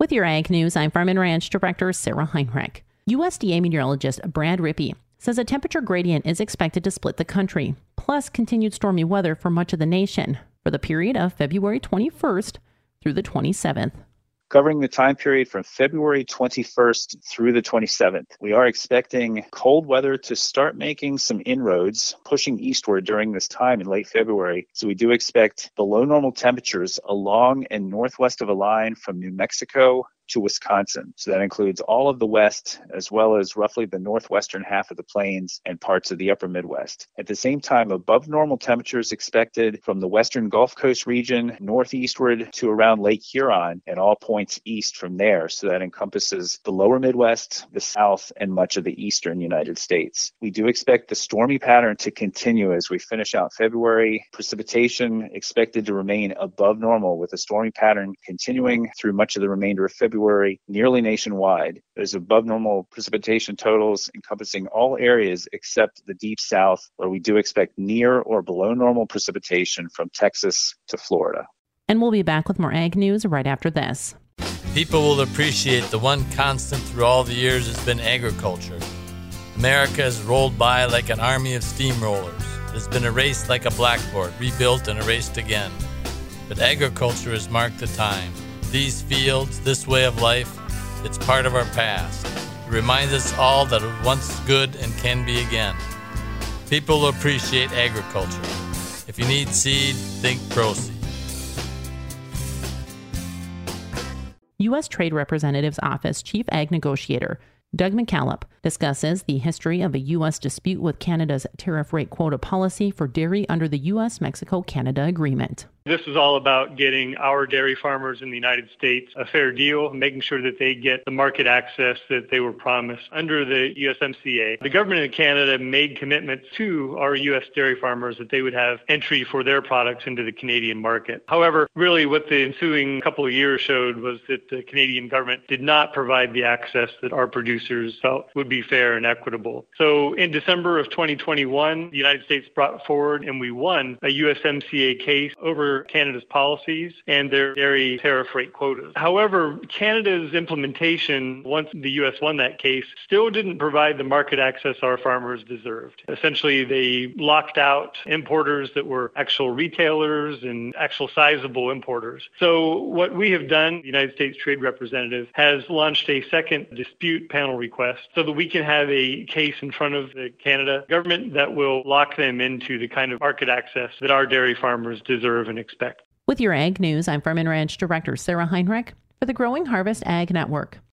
With your ag news, I'm Farm and Ranch Director Sarah Heinrich. USDA meteorologist Brad Rippey says a temperature gradient is expected to split the country, plus continued stormy weather for much of the nation for the period of February 21st through the 27th covering the time period from February 21st through the 27th. We are expecting cold weather to start making some inroads, pushing eastward during this time in late February. So we do expect below normal temperatures along and northwest of a line from New Mexico to Wisconsin. So that includes all of the West, as well as roughly the northwestern half of the plains and parts of the upper Midwest. At the same time, above normal temperatures expected from the western Gulf Coast region northeastward to around Lake Huron and all points east from there. So that encompasses the lower Midwest, the South, and much of the eastern United States. We do expect the stormy pattern to continue as we finish out February. Precipitation expected to remain above normal with a stormy pattern continuing through much of the remainder of February February nearly nationwide. There's above normal precipitation totals encompassing all areas except the deep south, where we do expect near or below normal precipitation from Texas to Florida. And we'll be back with more ag news right after this. People will appreciate the one constant through all the years has been agriculture. America has rolled by like an army of steamrollers. It has been erased like a blackboard, rebuilt and erased again. But agriculture has marked the time these fields, this way of life, it's part of our past. It reminds us all that it once good and can be again. People appreciate agriculture. If you need seed, think ProSeed. U.S. Trade Representative's Office Chief Ag Negotiator Doug McKalip discusses the history of a U.S. dispute with Canada's tariff rate quota policy for dairy under the U.S. Mexico Canada Agreement. This is all about getting our dairy farmers in the United States a fair deal, making sure that they get the market access that they were promised under the USMCA. The government of Canada made commitments to our U.S. dairy farmers that they would have entry for their products into the Canadian market. However, really what the ensuing couple of years showed was that the Canadian government did not provide the access that our producers felt would be fair and equitable. So in December of 2021, the United States brought forward and we won a USMCA case over Canada's policies and their dairy tariff rate quotas. However, Canada's implementation, once the U.S. won that case, still didn't provide the market access our farmers deserved. Essentially, they locked out importers that were actual retailers and actual sizable importers. So, what we have done, the United States Trade Representative, has launched a second dispute panel request so that we can have a case in front of the Canada government that will lock them into the kind of market access that our dairy farmers deserve and expect. With your Ag News, I'm Farm and Ranch Director Sarah Heinrich for the Growing Harvest Ag Network.